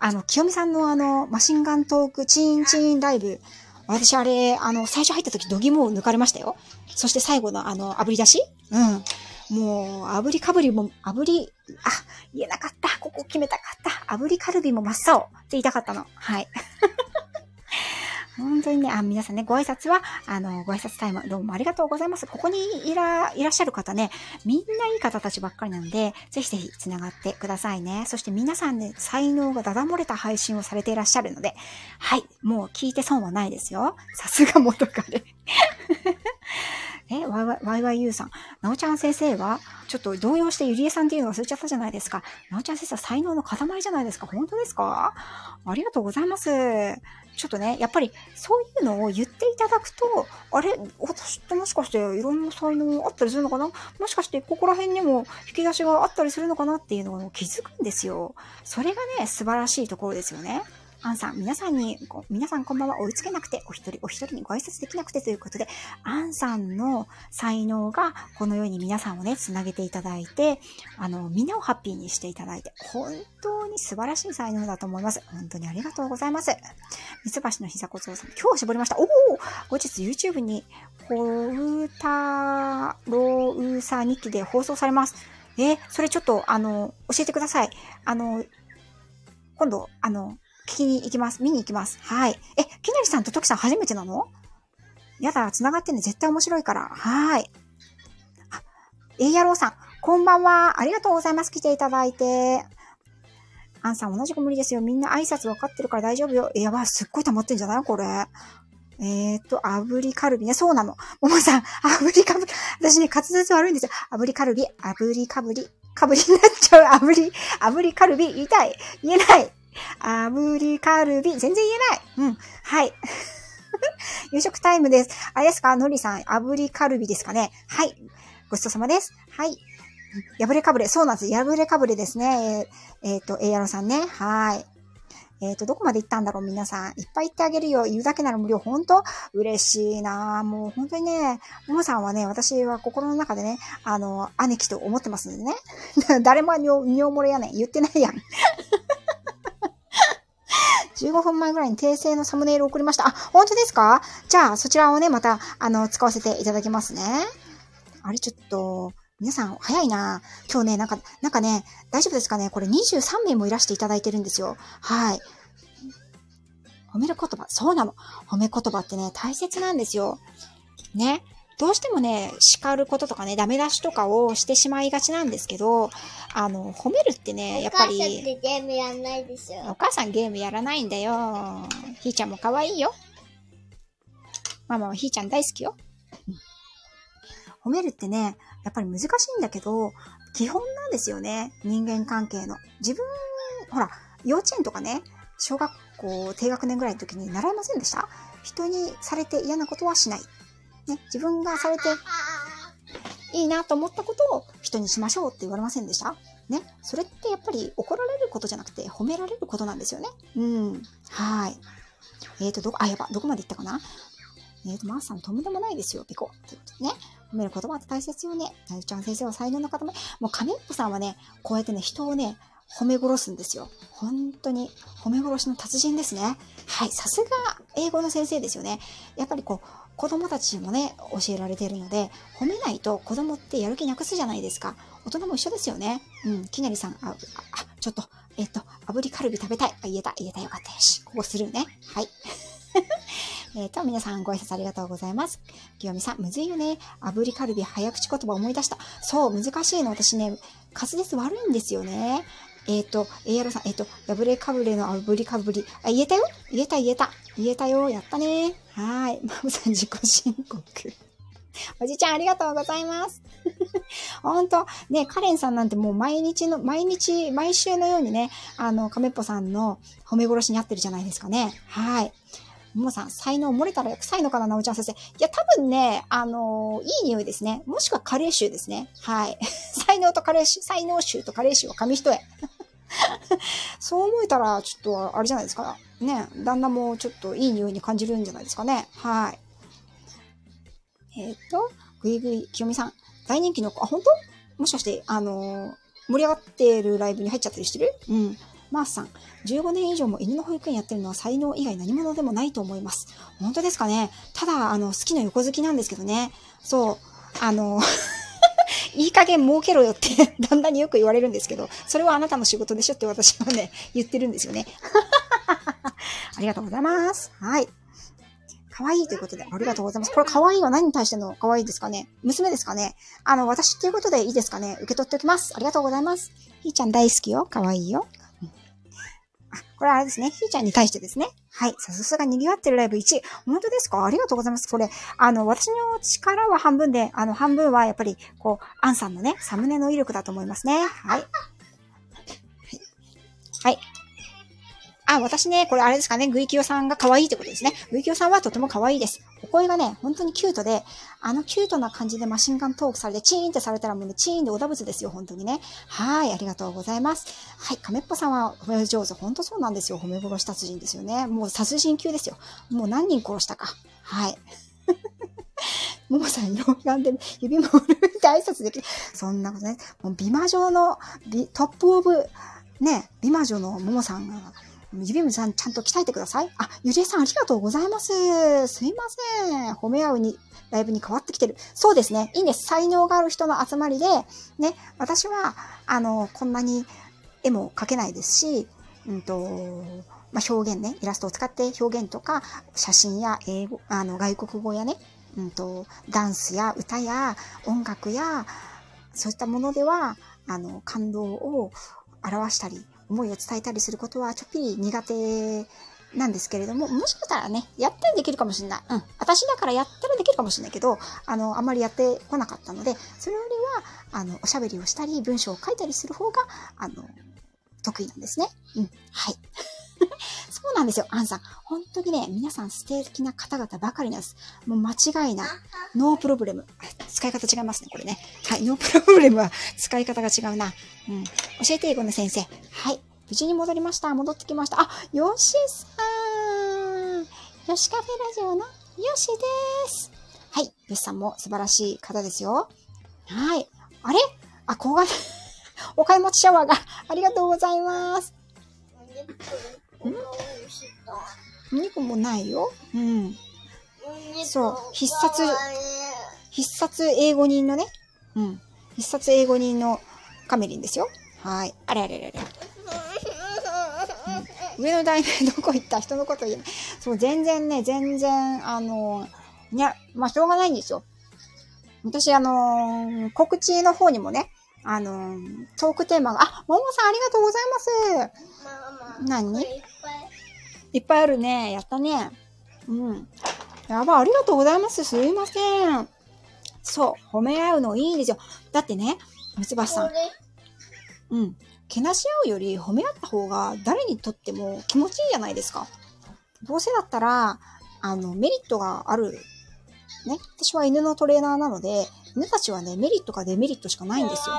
あの、清美さんのあの、マシンガントーク、チーンチーンライブ、私あれ、あの、最初入った時、度肝を抜かれましたよ。そして最後のあの、炙り出し？うん。もう、炙りかぶりも、炙り、あ、言えなかった。ここ決めたかった。炙りカルビも真っ青って言いたかったの。はい。本当にね、あ、皆さんね、ご挨拶は、あの、ご挨拶タイム、どうもありがとうございます。ここにいら、いらっしゃる方ね、みんないい方たちばっかりなんで、ぜひぜひ繋がってくださいね。そして皆さんね、才能がだだ漏れた配信をされていらっしゃるので、はい、もう聞いて損はないですよ。さすが元彼。え、わいわい、わいわいゆうさん。なおちゃん先生は、ちょっと動揺してゆりえさんっていうの忘れちゃったじゃないですか。なおちゃん先生は才能の塊じゃないですか。本当ですか？ありがとうございます。ちょっとね、やっぱりそういうのを言っていただくと、あれ？私ってもしかしていろんな才能あったりするのかな？もしかしてここら辺にも引き出しがあったりするのかな？っていうのを気づくんですよ。それがね、素晴らしいところですよね。アンさん、皆さんに、皆さんこんばんは追いつけなくて、お一人お一人にご挨拶できなくてということで、アンさんの才能がこのように皆さんをね、つなげていただいて、あの、みんなをハッピーにしていただいて、本当に素晴らしい才能だと思います。本当にありがとうございます。三橋の膝小僧さん、今日絞りました。おお後日 YouTube に、ホウタロウサ日記で放送されます。え、それちょっと、あの、教えてください。あの、今度、あの、聞きに行きます。見に行きます。はい。え、きなりさんとトキさん初めてなの？やだ、繋がってんね。絶対面白いから。はい。あ、えいやろうさん、こんばんは。ありがとうございます。来ていただいて。アンさん同じく無理ですよ。みんな挨拶分かってるから大丈夫よ。え、やばい。すっごい溜まってんじゃない？これ。えー、っと、炙りカルビね。そうなの。ももさん、炙りカブリ。私ね、滑舌悪いんですよ。炙りカルビ、炙りかぶり、かぶりになっちゃう。炙り、炙りカルビ、言いたい。言えない。炙りカルビ、全然言えない。うん。はい。夕食タイムです。あれですか？のりさん、炙りカルビですかね？はい。ごちそうさまです。はい。破れかぶれ。そうなんです。破れかぶれですね。えーえーと、えーやろさんね。はい。えっ、と、どこまで行ったんだろう？皆さん。いっぱい行ってあげるよ。言うだけなら無料。本当？嬉しいなもう本当にね、ももさんはね、私は心の中でね、あの、姉貴と思ってますんでね。誰も尿漏れやねん。言ってないやん。15分前ぐらいに訂正のサムネイル送りました。あ、本当ですか？じゃあ、そちらをね、また、あの、使わせていただきますね。あれ、ちょっと、皆さん、早いな今日ね、なんか、なんかね、大丈夫ですかね？これ23名もいらしていただいてるんですよ。はい。褒める言葉。そうなの。褒め言葉ってね、大切なんですよ。ね。どうしてもね、叱ることとかね、ダメ出しとかをしてしまいがちなんですけど、あの、褒めるってね、やっぱお母さんっり、てゲームやんないでしょ。お母さんゲームやらないんだよ。ひーちゃんも可愛いよ。ママはひーちゃん大好きよ。うん褒めるってね、やっぱり難しいんだけど、基本なんですよね。人間関係の。自分、ほら、幼稚園とかね、小学こう、低学年ぐらいの時に習いませんでした？人にされて嫌なことはしない。ね、自分がされていいなと思ったことを人にしましょうって言われませんでした？ね。それってやっぱり怒られることじゃなくて褒められることなんですよね。うん。はい。えーと、どこ、あ、やば、どこまで行ったかな？えーと、マーさん、とんでもないですよ、ピコ。ということでね。褒める言葉って大切よね。なゆちゃん先生は才能の塊。もう、亀っぽさんはね、こうやってね、人をね、褒め殺すんですよ。本当に、褒め殺しの達人ですね。はい、さすが英語の先生ですよね。やっぱりこう、子供たちもね、教えられているので、褒めないと子供ってやる気なくすじゃないですか。大人も一緒ですよね。うん、きなりさん、あ、あ、ちょっと、えっと、炙りカルビ食べたい。あ、言えた、言えた、よかったよし。ここするね。はい。えっと、皆さんご挨拶ありがとうございます。きよみさん、むずいよね。炙りカルビ早口言葉思い出した。そう、難しいの。私ね、滑舌悪いんですよね。えっ、ー、と、AR さん、えっ、ー、と、破れかぶれの炙りかぶり。あ、言えたよ言えた言えた。言えたよ。やったね。はい。マムさん自己申告。おじちゃんありがとうございます。ほんと、ね、カレンさんなんてもう毎日の、毎日、毎週のようにね、あの、亀っぽさんの褒め殺しにあってるじゃないですかね。はい。ももさん、才能漏れたら臭いのかな、なおちゃん先生。いや、多分ね、あのー、いい匂いですね。もしくはカレー臭ですね。はい。才能とカレー臭、才能臭とカレー臭は紙一重。そう思えたら、ちょっと、あれじゃないですか。ね、旦那もちょっといい匂いに感じるんじゃないですかね。はい。えっ、ー、と、ぐいぐい、きよみさん。大人気の子、あ、本当？もしかして、あのー、盛り上がってるライブに入っちゃったりしてる？うん。マースさん、15年以上も犬の保育園やってるのは才能以外何者でもないと思います。本当ですかね？ただ、あの、好きな横好きなんですけどね。そう、あの、いい加減儲けろよって 旦那によく言われるんですけど、それはあなたの仕事でしょって私はね、言ってるんですよね。ありがとうございます。はい。可愛いということで、ありがとうございます。これ可愛いは何に対しての可愛いですかね？娘ですかね？あの、私っていうことでいいですかね？受け取っておきます。ありがとうございます。ひーちゃん大好きよ。可愛いよ。あ、これあれですね。ひーちゃんに対してですね。はい。さすが賑わってるライブ1。本当ですか？ありがとうございます。これ、あの、私の力は半分で、あの、半分はやっぱり、こう、アンさんのね、サムネの威力だと思いますね。はい。あ、私ね、これあれですかね、グイキヨさんが可愛いってことですね。グイキヨさんはとても可愛いです。お声がね、本当にキュートで、あのキュートな感じでマシンガントークされて、チーンってされたらもうね、チーンでおだぶつですよ、本当にね。はい、ありがとうございます。はい、亀っぽさんは褒め上手。本当そうなんですよ。褒め殺し達人ですよね。もう殺人級ですよ。もう何人殺したか。はい。ももさん、老眼で指も振るって挨拶できる。そんなことね。もう美魔女の、トップオブ、ね、美魔女のももさんが、指もさん、ちゃんと鍛えてください。あ、ゆりえさんありがとうございます。すいません。褒め合うに、ライブに変わってきてる。そうですね。いいんです。才能がある人の集まりで、ね、私は、あの、こんなに絵も描けないですし、うんと、まあ、表現ね、イラストを使って表現とか、写真や英語、あの、外国語やね、うんと、ダンスや歌や音楽や、そういったものでは、あの、感動を表したり、思いを伝えたりすることはちょっぴり苦手なんですけれども、もしかしたらね、やったらできるかもしれない。うん。私だからやったらできるかもしれないけど、あの、あまりやってこなかったので、それよりは、あの、おしゃべりをしたり、文章を書いたりする方が、あの、得意なんですね。うん。はい。そうなんですよ、アンさん。本当にね、皆さん素敵な方々ばかりなんです。もう間違いない。ノープロブレム。使い方違いますね、これね。はい、ノープロブレムは使い方が違うな。うん。教えて、英語の先生。はい。無事に戻りました。戻ってきました。あ、ヨシさん。ヨシカフェラジオのヨシです。はい。ヨシさんも素晴らしい方ですよ。はい。あれ？あ、こうが、お買い持ちシャワーがありがとうございます。ん2個もないよ。うん。そう。必殺、必殺英語人のね。うん。必殺英語人のカメリンですよ。はい。あれあれあれあれ。うん、上の題名どこ行った人のこと言えない。そう、全然ね、全然、あの、いや、まあ、しょうがないんですよ。私、あの、告知の方にもね、あのー、トークテーマが、あ、ももさんありがとうございます。何？いっぱいあるね。やったね。うん。やば、ありがとうございます。すいません。そう、褒め合うのいいですよ。だってね、三つ橋さん。うん。けなし合うより褒め合った方が誰にとっても気持ちいいじゃないですか。どうせだったら、あの、メリットがある。ね。私は犬のトレーナーなので、犬たちはね、メリットかデメリットしかないんですよ。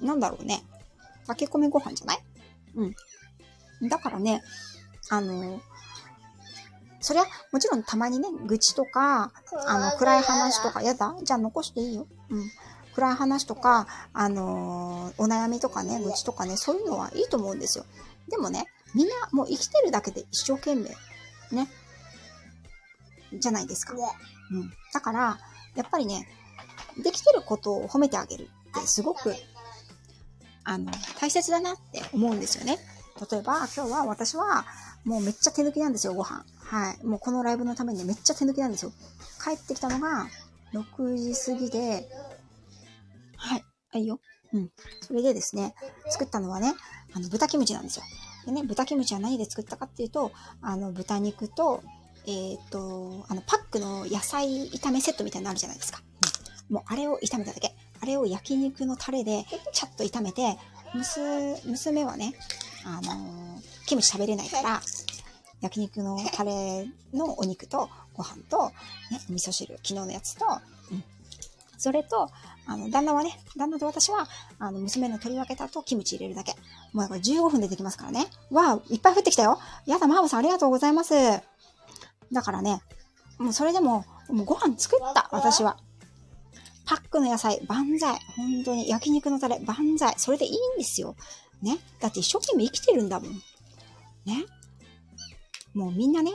なんだろうね。炊き込みご飯じゃない？うん。だからね、あの、そりゃ、もちろんたまにね、愚痴とか、あの、暗い話とか、やだじゃあ残していいよ。うん。暗い話とか、あのーお悩みとかね、愚痴とかね、そういうのはいいと思うんですよ。でもね、みんなもう生きてるだけで一生懸命、ね。じゃないですか。うん。だから、やっぱりね、できてることを褒めてあげるってすごく、あの、大切だなって思うんですよね。例えば、今日は私は、もうめっちゃ手抜きなんですよ、ご飯。はい。もうこのライブのためにめっちゃ手抜きなんですよ。帰ってきたのが、6時過ぎで、はい。はいいよ。うん。それでですね、作ったのはね、あの、豚キムチなんですよ。でね、豚キムチは何で作ったかっていうと、あの、豚肉と、えっ、と、あの、パックの野菜炒めセットみたいなのあるじゃないですか。うんもうあれを炒めただけ。あれを焼肉のタレでちゃっと炒めて、むす、娘はね、あのーキムチ食べれないから、焼肉のタレのお肉とご飯と、ね、お味噌汁、昨日のやつと、うん。それと、あの、旦那はね、旦那と私は、あの、娘の取り分けたとキムチ入れるだけ。もうだから15分でできますからね。わあ、いっぱい降ってきたよ。やだ、マーブさんありがとうございます。だからね、もうそれでも、もうご飯作った、私は。パックの野菜、万歳。本当に、焼肉のタレ、万歳。それでいいんですよ。ね。だって一生懸命生きてるんだもん。ね。もうみんなね、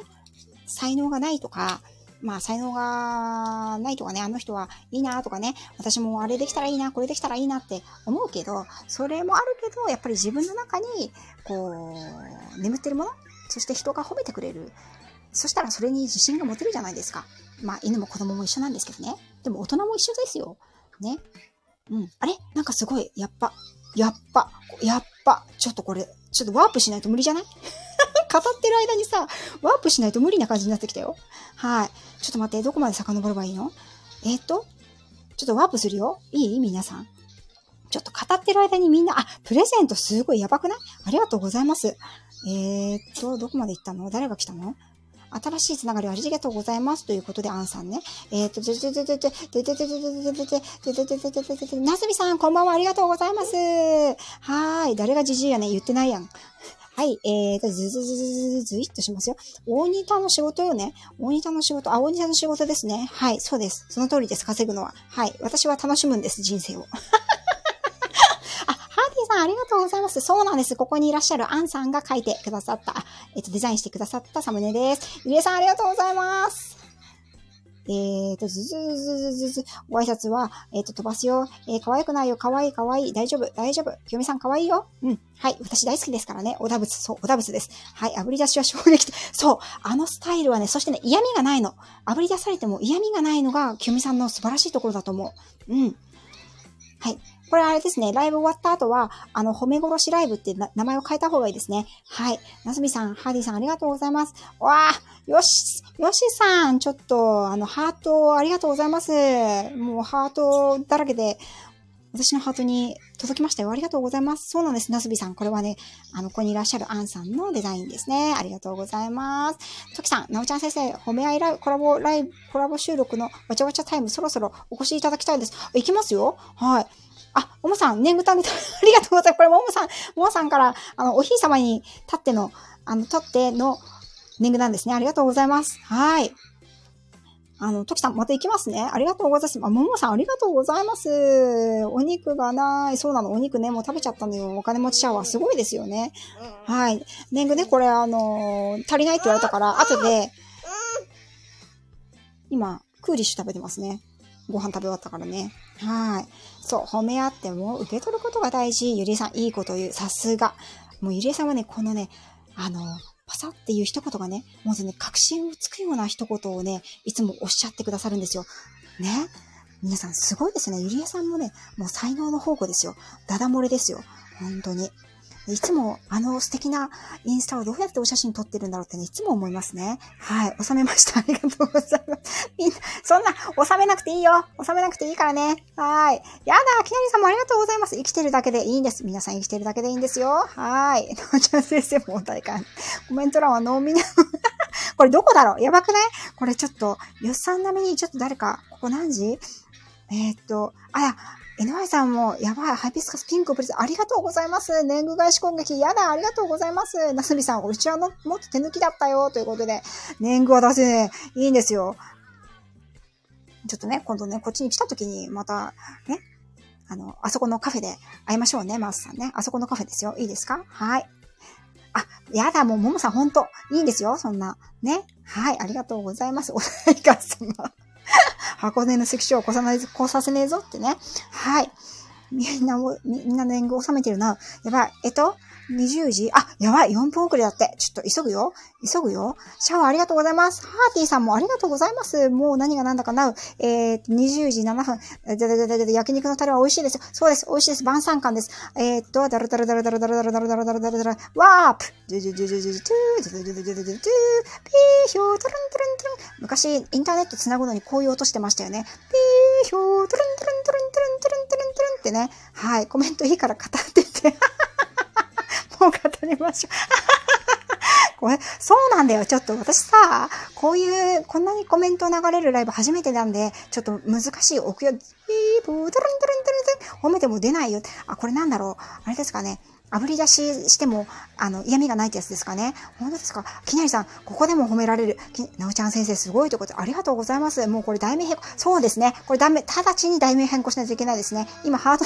才能がないとか、まあ才能がないとかね、あの人はいいなとかね、私もあれできたらいいな、これできたらいいなって思うけど、それもあるけど、やっぱり自分の中に、こう、眠ってるもの、そして人が褒めてくれる。そしたらそれに自信が持てるじゃないですか。まあ犬も子供も一緒なんですけどね。でも大人も一緒ですよ。ね。うん。あれ？なんかすごい、やっぱ、やっぱ、やっぱ、ちょっとこれ、ちょっとワープしないと無理じゃない？語ってる間にさ、ワープしないと無理な感じになってきたよ。はい。ちょっと待って、どこまで遡ればいいの？えっ、と、ちょっとワープするよ。いい？皆さん。ちょっと語ってる間にみんな、あ、プレゼントすごいやばくない？ありがとうございます。えー、っと、どこまで行ったの？誰が来たの？新しいつながりありがとうございます。ということで、アンさんね。えー、っと、でででででででででででででででででででなずみさん、こんばんは、ありがとうございます。はーい。誰がじじいやね言ってないやん。はい。えーと、ずずずずずずずいっとしますよ。大仁田の仕事よね。大仁田の仕事、あ、大仁田の仕事ですね。はい。そうです。その通りです。稼ぐのは。はい。私は楽しむんです。人生を。さんありがとうございます。そうなんです。ここにいらっしゃるアンさんが書いてくださった、えっと、デザインしてくださったサムネです。ゆりえさんありがとうございます。えーと、ずずずずずず、ご挨拶は、えっ、と、飛ばすよ。えー、可愛くないよ。可愛い可愛い。大丈夫、大丈夫。きよみさん可愛いよ。うん。はい。私大好きですからね。おだぶつ。そう、おだぶつです。はい。炙り出しは衝撃的。そう。あのスタイルはね、そしてね、嫌味がないの。炙り出されても嫌味がないのが、きよみさんの素晴らしいところだと思う。うん。はい。これあれですね、ライブ終わった後は、あの、褒め殺しライブって名前を変えた方がいいですね。はい。なすみさん、ハーディさんありがとうございます。わあ、よし、よしさん、ちょっと、あの、ハートありがとうございます。もうハートだらけで、私のハートに届きましたよ。ありがとうございます。そうなんです、なすびさん。これはね、あの、ここにいらっしゃるアンさんのデザインですね。ありがとうございます。ときさん、なおちゃん先生、褒め合いライブ、コラボライブ、コラボ収録のわちゃわちゃタイム、そろそろお越しいただきたいです。行きますよはい。あ、ももさん、年貢ためた、ありがとうございます。これ、ももさん、ももさんから、あの、おひい様に立っての、あの、取っての年貢なんですね。ありがとうございます。はい。あの、ときさん、また行きますね。ありがとうございます。あ、ももさん、ありがとうございます。お肉がない。そうなの、お肉ね、もう食べちゃったのよ。お金持ちシャワー、すごいですよね。はい。年貢ね、これ、あのー足りないって言われたから、後で、今、クーリッシュ食べてますね。ご飯食べ終わったからね。はい。そう、褒め合っても受け取ることが大事。ゆりえさん、いいこと言う。さすが。もうゆりえさんはね、このね、あの、パサっていう一言がね、まずね、確信をつくような一言をね、いつもおっしゃってくださるんですよ。ね。皆さんすごいですね。ゆりえさんもね、もう才能の宝庫ですよ。ダダ漏れですよ。本当に。いつもあの素敵なインスタはどうやってお写真撮ってるんだろうってね、いつも思いますね。はい。収めました。ありがとうございます。みんな、そんな、収めなくていいよ。収めなくていいからね。はい。やだ、きなりさんもありがとうございます。生きてるだけでいいんです。皆さん生きてるだけでいいんですよ。はい。のーちゃん先生も大会。コメント欄はノーミナ。これどこだろう？やばくない？これちょっと、よっさん並みにちょっと誰か、ここ何時？えー、っと、あや、井上さんも、やばい、ハイビスカスピンクプリゼありがとうございます。年貢返し攻撃、やだ、ありがとうございます。なすみさん、うちはのもっと手抜きだったよ、ということで、年貢は出せね、いいんですよ。ちょっとね、今度ね、こっちに来た時に、また、ね、あの、あそこのカフェで会いましょうね、マースさんね。あそこのカフェですよ。いいですか？はい。あ、やだ、もう、ももさん、ほんと、いいんですよ、そんな。ね。はい、ありがとうございます。お代官様。箱根の関所を越さない、越させねえぞってね。はい。みんなも、みんな年貢を収めてるな。やばい。えっと、20時？あ、やばい !4 分遅れだって。ちょっと急ぐよ急ぐよシャワーありがとうございますハーティーさんもありがとうございますもう何が何だかなう。えー、20時7分。焼肉のタレは美味しいですよ。そうです。美味しいです。晩餐館です。えー、っと、だルだルだルだルだルだルだルだルだルだルだル。ワープジュジュジュジュジュジュジュジュジュジュジュジュピーヒョートルントルントルン。昔、インターネット繋ぐのにこういう音してましたよね。ピーヒョートルントルントルントルントルントルントルンってね。はい。コメントいいから語ってて。もう語りましょう。これ、そうなんだよ。ちょっと私さ、こういう、こんなにコメント流れるライブ初めてなんで、ちょっと難しい奥よ、ピープー、トゥルントルントルント褒めても出ないよ。あ、これなんだろう。あれですかね。炙り出ししても、あの、嫌味がないってやつですかね。本当ですかきなりさん、ここでも褒められる。きなおちゃん先生、すごいってことで、ありがとうございます。もうこれ、題名変更。そうですね。これ、ダメ、直ちに題名変更しないといけないですね。今、ハート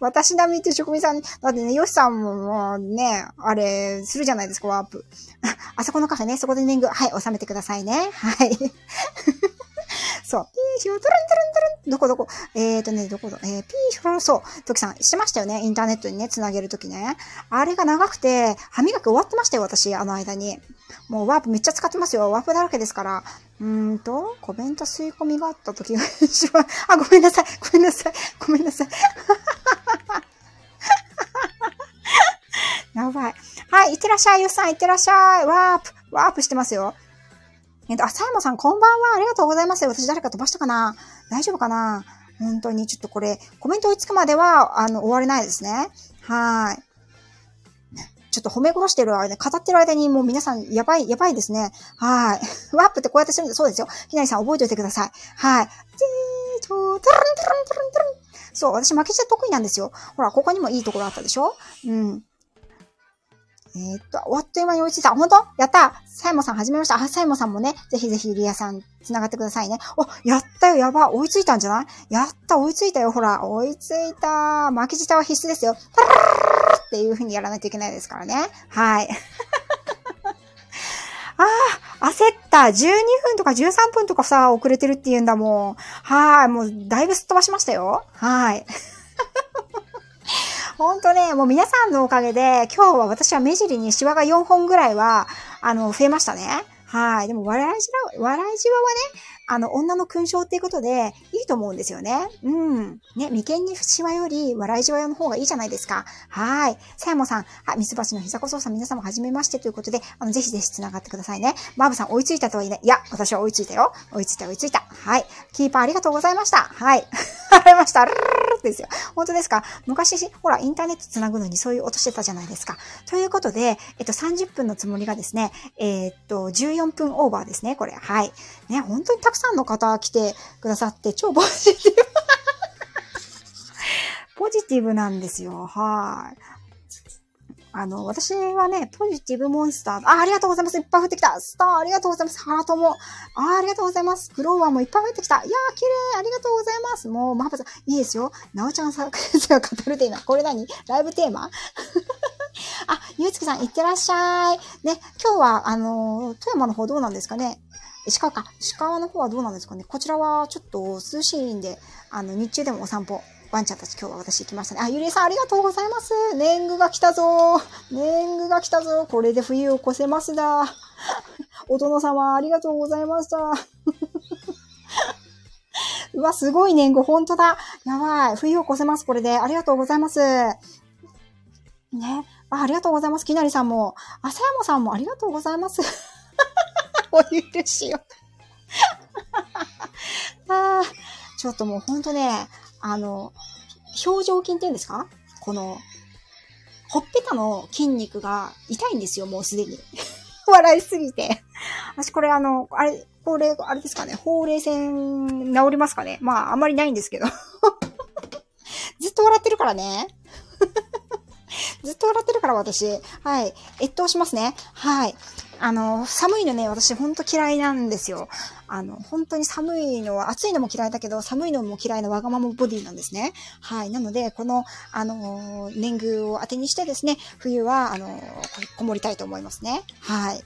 私並みって職人さん、だってね、ヨシさんももうね、あれ、するじゃないですか、ワープ。あそこのカフェね、そこで年貢、はい、収めてくださいね。はい。そう。ピーヒュー、トゥルントゥルントゥルン。どこどこえーとね、どこだ？えー、ピーヒュー、そう。トキさん、してましたよねインターネットにね、つなげるときね。あれが長くて、歯磨き終わってましたよ、私、あの間に。もうワープめっちゃ使ってますよ。ワープだらけですから。うーんと、コメント吸い込みがあった時が一番、あ、ごめんなさい。ごめんなさい。ごめんなさい。やばい。はい、いってらっしゃい、ゆうさん、いってらっしゃい。ワープ、ワープしてますよ。えっと、あ、さやまさん、こんばんは。ありがとうございます。私誰か飛ばしたかな？大丈夫かな？本当に、ちょっとこれ、コメント追いつくまでは、あの、終われないですね。はい。ちょっと褒め殺してる間、語ってる間にもう皆さん、やばい、やばいですね。はい。ワープってこうやってするんで、そうですよ。きなりさん覚えておいてください。はい。ジートゥルントゥルントゥルントゥルントゥルン。そう、私巻き舌得意なんですよ。ほら、ここにもいいところあったでしょ？うん。えー、っと、あっという間に追いついた。本当？やったサイモさん始めました。あ、サイモさんもね、ぜひぜひリアさん繋がってくださいね。お、やったよ、やば。追いついたんじゃない？やった、追いついたよ、ほら。追いついた。巻き舌は必須ですよ。っていう風にやらないといけないですからね。はい。ああ、焦った。12分とか13分とかさ、遅れてるって言うんだもん。はい。もう、だいぶすっ飛ばしましたよ。はい。ほんとね、もう皆さんのおかげで、今日は私は目尻にシワが4本ぐらいは、あの、増えましたね。はい。でも、笑いじわ、笑いじわはね、あの、女の勲章っていうことで、いいと思うんですよね。うん。ね、眉間にしわより、笑いじわの方がいいじゃないですか。はい。さやもさん、はい、ミツバチの膝こそうさん、皆様はじめましてということで、あの、ぜひぜひ繋がってくださいね。マーブさん、追いついたとはいえ、いや、私は追いついたよ。追いついた、追いついた。はい。キーパーありがとうございました。はい。ありました。ルルルですよ。本当ですか？昔、ほら、インターネット繋ぐのにそういう音してたじゃないですか。ということで、えっと、30分のつもりがですね、えー、っと、14分オーバーですね、これ。はい。ね、本当にたくさんさんの方来てくださって、超ポジティブ。ポジティブなんですよ。はい。あの、私はね、ポジティブモンスター、あ、ありがとうございます。いっぱい降ってきた。スター、ありがとうございます。ハートも。あ、ありがとうございます。クローバーもいっぱい降ってきた。いやー、綺麗。ありがとうございます。もう、マーブさん、いいですよ。なおちゃんさんが語るテーマ。これ何？ライブテーマ？あ、ゆうつきさん、いってらっしゃい。ね、今日は、あのー、富山の方どうなんですかね？石川か。石川の方はどうなんですかねこちらはちょっと涼しいんで、あの、日中でもお散歩、ワンちゃんたち今日は私行きましたね。あ、ゆりえさんありがとうございます。年貢が来たぞ年貢が来たぞこれで冬を越せますだ。お殿様ありがとうございました。うわ、すごい年貢、ほんとだ。やばい。冬を越せます、これで。ありがとうございます。ね。あありがとうございます。きなりさんも。あさやもさんもありがとうございます。お許しを。あちょっともうほんとね、あの、表情筋って言うんですか？この、ほっぺたの筋肉が痛いんですよ、もうすでに。笑いすぎて。私これあの、あれ、これ、あれですかね、ほうれい線治りますかね？まあ、あんまりないんですけど。ずっと笑ってるからね。ずっと笑ってるから私。はい。越冬しますね。はい。あの、寒いのね、私ほんと嫌いなんですよ。あの、本当に寒いのは、暑いのも嫌いだけど、寒いのも嫌いなわがままボディなんですね。はい。なので、この、あの、年貢を当てにしてですね、冬は、あの、こもりたいと思いますね。はい。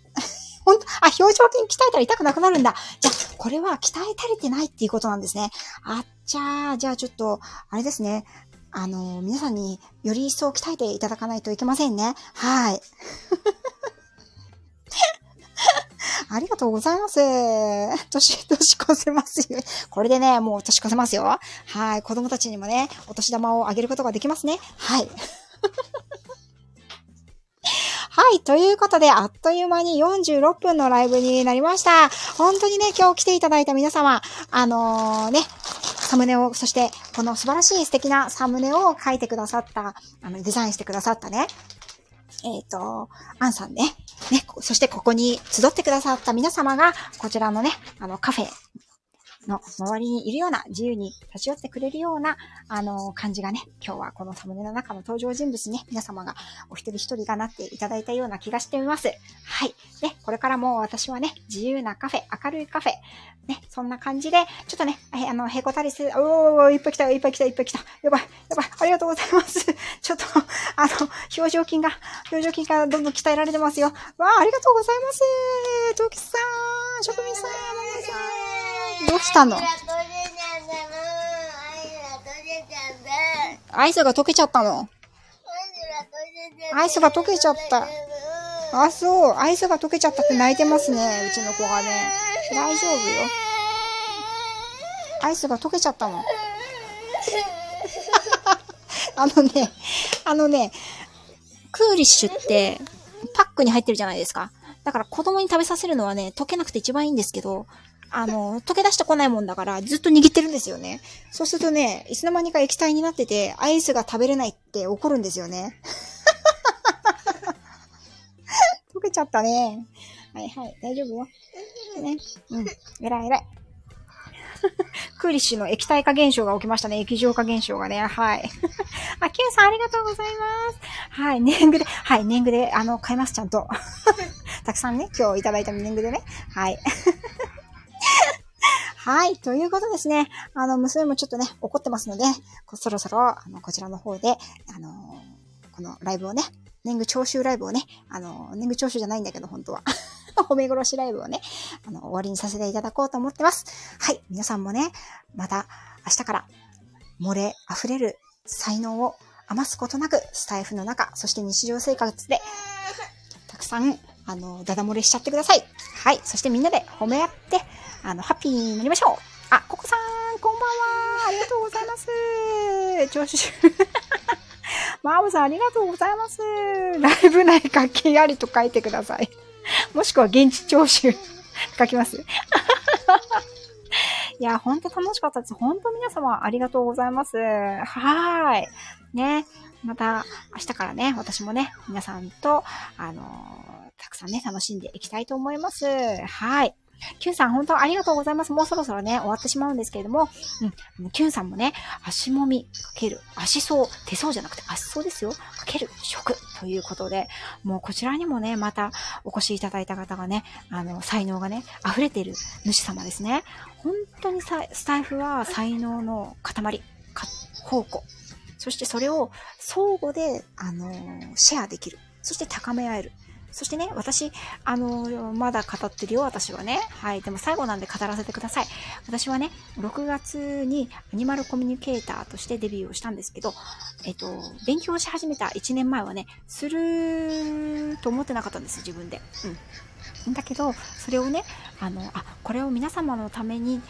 ほんと、あ、表情筋鍛えたら痛くなくなるんだ。じゃあ、これは鍛え足りてないっていうことなんですね。あっちゃー、じゃあちょっと、あれですね。あの、皆さんにより一層鍛えていただかないといけませんね。はい。ありがとうございます。年、年越せますよ。これでね、もう年越せますよ。はい。子供たちにもね、お年玉をあげることができますね。はい。はい。ということで、あっという間に46分のライブになりました。本当にね、今日来ていただいた皆様、あのー、ね、サムネを、そして、この素晴らしい素敵なサムネを書いてくださった、あの、デザインしてくださったね、えっ、ー、と、アンさんね。ね、そしてここに集ってくださった皆様が、こちらのね、あの、カフェの周りにいるような、自由に立ち寄ってくれるような、あの、感じがね、今日はこのサムネの中の登場人物ね、皆様がお一人一人がなっていただいたような気がしています。はい。で、これからも私はね、自由なカフェ、明るいカフェ、ね、そんな感じで、ちょっとね、あの、へこたりする、おー、いっぱい来た、いっぱい来た、いっぱい来た。やばい、やばい、ありがとうございます。ちょっと、あの、表情筋が、表情筋がどんどん鍛えられてますよ。わあ、ありがとうございます。トキさん、職人、さん。どうしたの？アイスが溶けちゃったの。アイスが溶けちゃった。あ、そう。アイスが溶けちゃったって泣いてますね。うちの子がね。大丈夫よ。アイスが溶けちゃったの。あのね、あのね、クーリッシュってパックに入ってるじゃないですか。だから子供に食べさせるのはね、溶けなくて一番いいんですけど、あの、溶け出してこないもんだから、ずっと握ってるんですよね。そうするとね、いつの間にか液体になってて、アイスが食べれないって怒るんですよね。溶けちゃったね。はいはい、大丈夫よ。ね。うん。偉い偉い。クーリッシュの液体化現象が起きましたね。液状化現象がね。はい。あ、キュンさんありがとうございます。はい。年貢で、はい。年貢で、あの、買います、ちゃんと。たくさんね、今日いただいた年貢でね。はい。はい。ということですね。あの、娘もちょっとね、怒ってますので、そろそろ、あの、こちらの方で、あのこのライブをね、年貢徴収ライブをね、あの年貢徴収じゃないんだけど、本当は。褒め殺しライブをね、あの、終わりにさせていただこうと思ってます。はい。皆さんもね、また明日から漏れ溢れる才能を余すことなく、スタイフの中、そして日常生活で、たくさん、あの、ダダ漏れしちゃってください。はい。そしてみんなで褒め合って、あの、ハッピーになりましょう。あ、ココさん、こんばんは。ありがとうございます。調子 マーブさん、ありがとうございます。ライブ内活気ありと書いてください。もしくは現地徴収書きます いや、ほんと楽しかったです。ほんと皆様ありがとうございます。はーい。ね。また明日からね、私もね、皆さんと、あのー、たくさんね、楽しんでいきたいと思います。はい。キュンさん、本当ありがとうございます。もうそろそろね、終わってしまうんですけれども、うん、キュンさんもね、足もみかける、足そう、手相じゃなくて足そうですよ。かける食ということで、もうこちらにもね、またお越しいただいた方がね、あの、才能がね、溢れている主様ですね。本当にさスタイフは才能の塊、か宝庫そしてそれを相互で、あのーシェアできる。そして高め合える。そしてね、私、あのーまだ語ってるよ、私はね。はい。でも最後なんで語らせてください。私はね、6月にアニマルコミュニケーターとしてデビューをしたんですけど、えっと、勉強し始めた1年前はね、すると思ってなかったんです、自分で。うん。だけど、それをね、あの、あ、これを皆様のために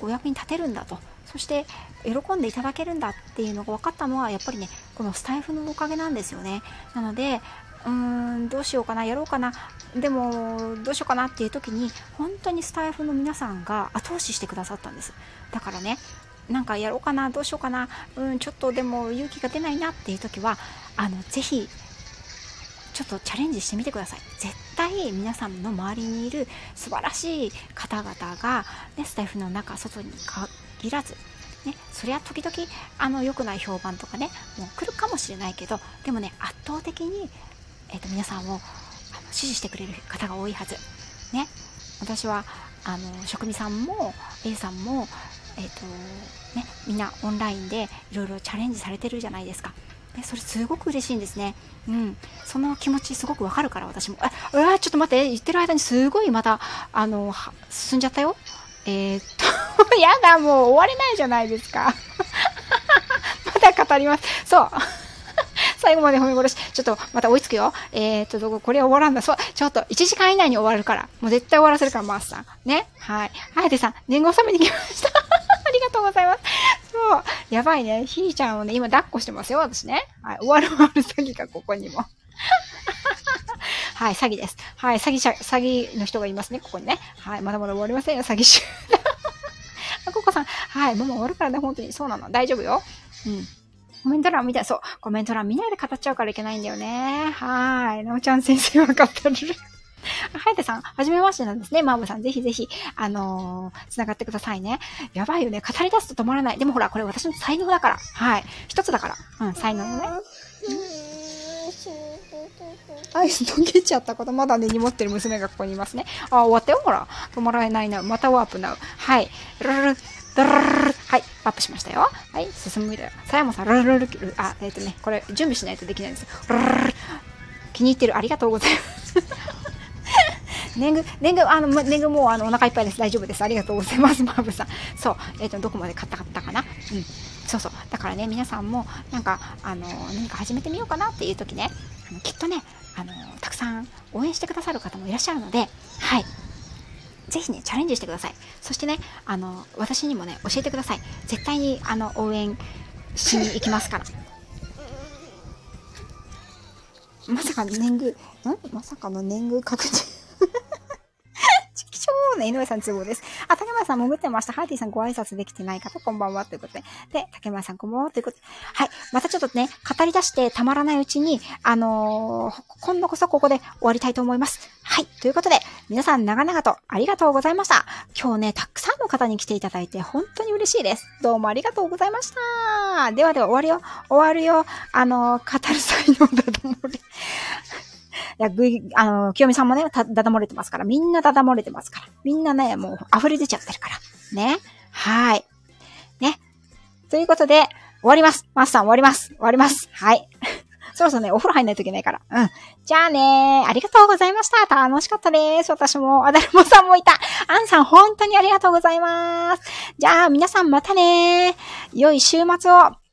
お役に立てるんだと。そして、喜んでいただけるんだっていうのが分かったのは、やっぱりね、このスタイフのおかげなんですよね。なので、うーん、どうしようかな、やろうかな、でも、どうしようかなっていう時に、本当にスタイフの皆さんが後押ししてくださったんです。だからね、なんかやろうかな、どうしようかな、うん、ちょっとでも勇気が出ないなっていう時は、あの、ぜひ、ちょっとチャレンジしてみてください。絶対皆さんの周りにいる素晴らしい方々が、ね、スタイフの中、外に限らず、ね、そりゃ時々あの良くない評判とかね、もう来るかもしれないけど、でもね、圧倒的に、えっと皆さんをあの支持してくれる方が多いはず。ね、私はあの職味さんも A さんも、えっとね、みんなオンラインでいろいろチャレンジされてるじゃないですか。ね、それすごく嬉しいんですね。うん。その気持ちすごくわかるから私も。あ、ちょっと待って、言ってる間にすごいまた、あの、進んじゃったよ。えー、っと、やだ、もう終われないじゃないですか。まだ語ります。そう。最後まで褒め殺し。ちょっと、また追いつくよ。えー、っと、どこ、これ終わらんだ。そう、ちょっと、1時間以内に終わるから。もう絶対終わらせるから、マースさん。ね。はい。はい、でさん、年号納めに来ました。ありがとうございます。そう。やばいね。ひーちゃんをね、今抱っこしてますよ、私ね。はい。終わる終わる詐欺がここにも。はい、詐欺です。はい、詐欺者、詐欺の人がいますね、ここにね。はい、まだまだ終わりませんよ、詐欺集団。あ、ココさん、はい、もう終わるからね、本当に。そうなの。大丈夫よ。うん。コメント欄見たい。そう。コメント欄見ないで語っちゃうからいけないんだよね。はーい。なおちゃん先生は語る。あ はやてさん、はじめましてなんですね。マーブさん、ぜひぜひ、あのー、繋がってくださいね。やばいよね。語り出すと止まらない。でもほら、これ私の才能だから。はい。一つだから。うん、才能のね。アイス溶けちゃったこと、まだ根に持ってる娘がここにいますね。あ、終わったよ、ほら。止まらないな。またワープなう。はい。ルルルルルルはい。ワープしましたよ。はい。進むだよ。さやもさん、ルルルルル、あ、えっ、とね、これ、準備しないとできないんです。ルルルル気に入ってる。ありがとうございます。年貢、年貢、あの、年貢もうあのお腹いっぱいです。大丈夫です。ありがとうございます、マーブさん。そう。えっ、と、どこまで買ったかったかなうん。そうそう。だからね、皆さんも、なんか、あの、何か始めてみようかなっていう時ね、あのきっとね、あの、たくさん応援してくださる方もいらっしゃるので、はい。ぜひね、チャレンジしてください。そしてね、あの、私にもね、教えてください。絶対に、あの、応援しに行きますから。まさかの年貢、ん？まさかの年貢確定。ちきしょうね、井上さん都合です。あ、竹村さん潜ってました。ハーティーさんご挨拶できてない方、こんばんは。ということで。で、竹村さんこんばんは。ということで。はい。またちょっとね、語り出してたまらないうちに、あのー今度こそここで終わりたいと思います。はい。ということで、皆さん長々とありがとうございました。今日ね、たくさんの方に来ていただいて、本当に嬉しいです。どうもありがとうございました。ではでは終わるよ。終わるよ。あのー語る才能だと思う。いや、ぐい、あの、清美さんもね、ただだ漏れてますから、みんなだだ漏れてますから。みんなね、もう溢れ出ちゃってるから。ね。はい。ね。ということで、終わります。マスさん終わります。終わります。はい。そろそろね、お風呂入んないといけないから。うん。じゃあねありがとうございました。楽しかったです。私も、あだるもさんもいた。アンさん、本当にありがとうございます。じゃあ、皆さんまたね良い週末を。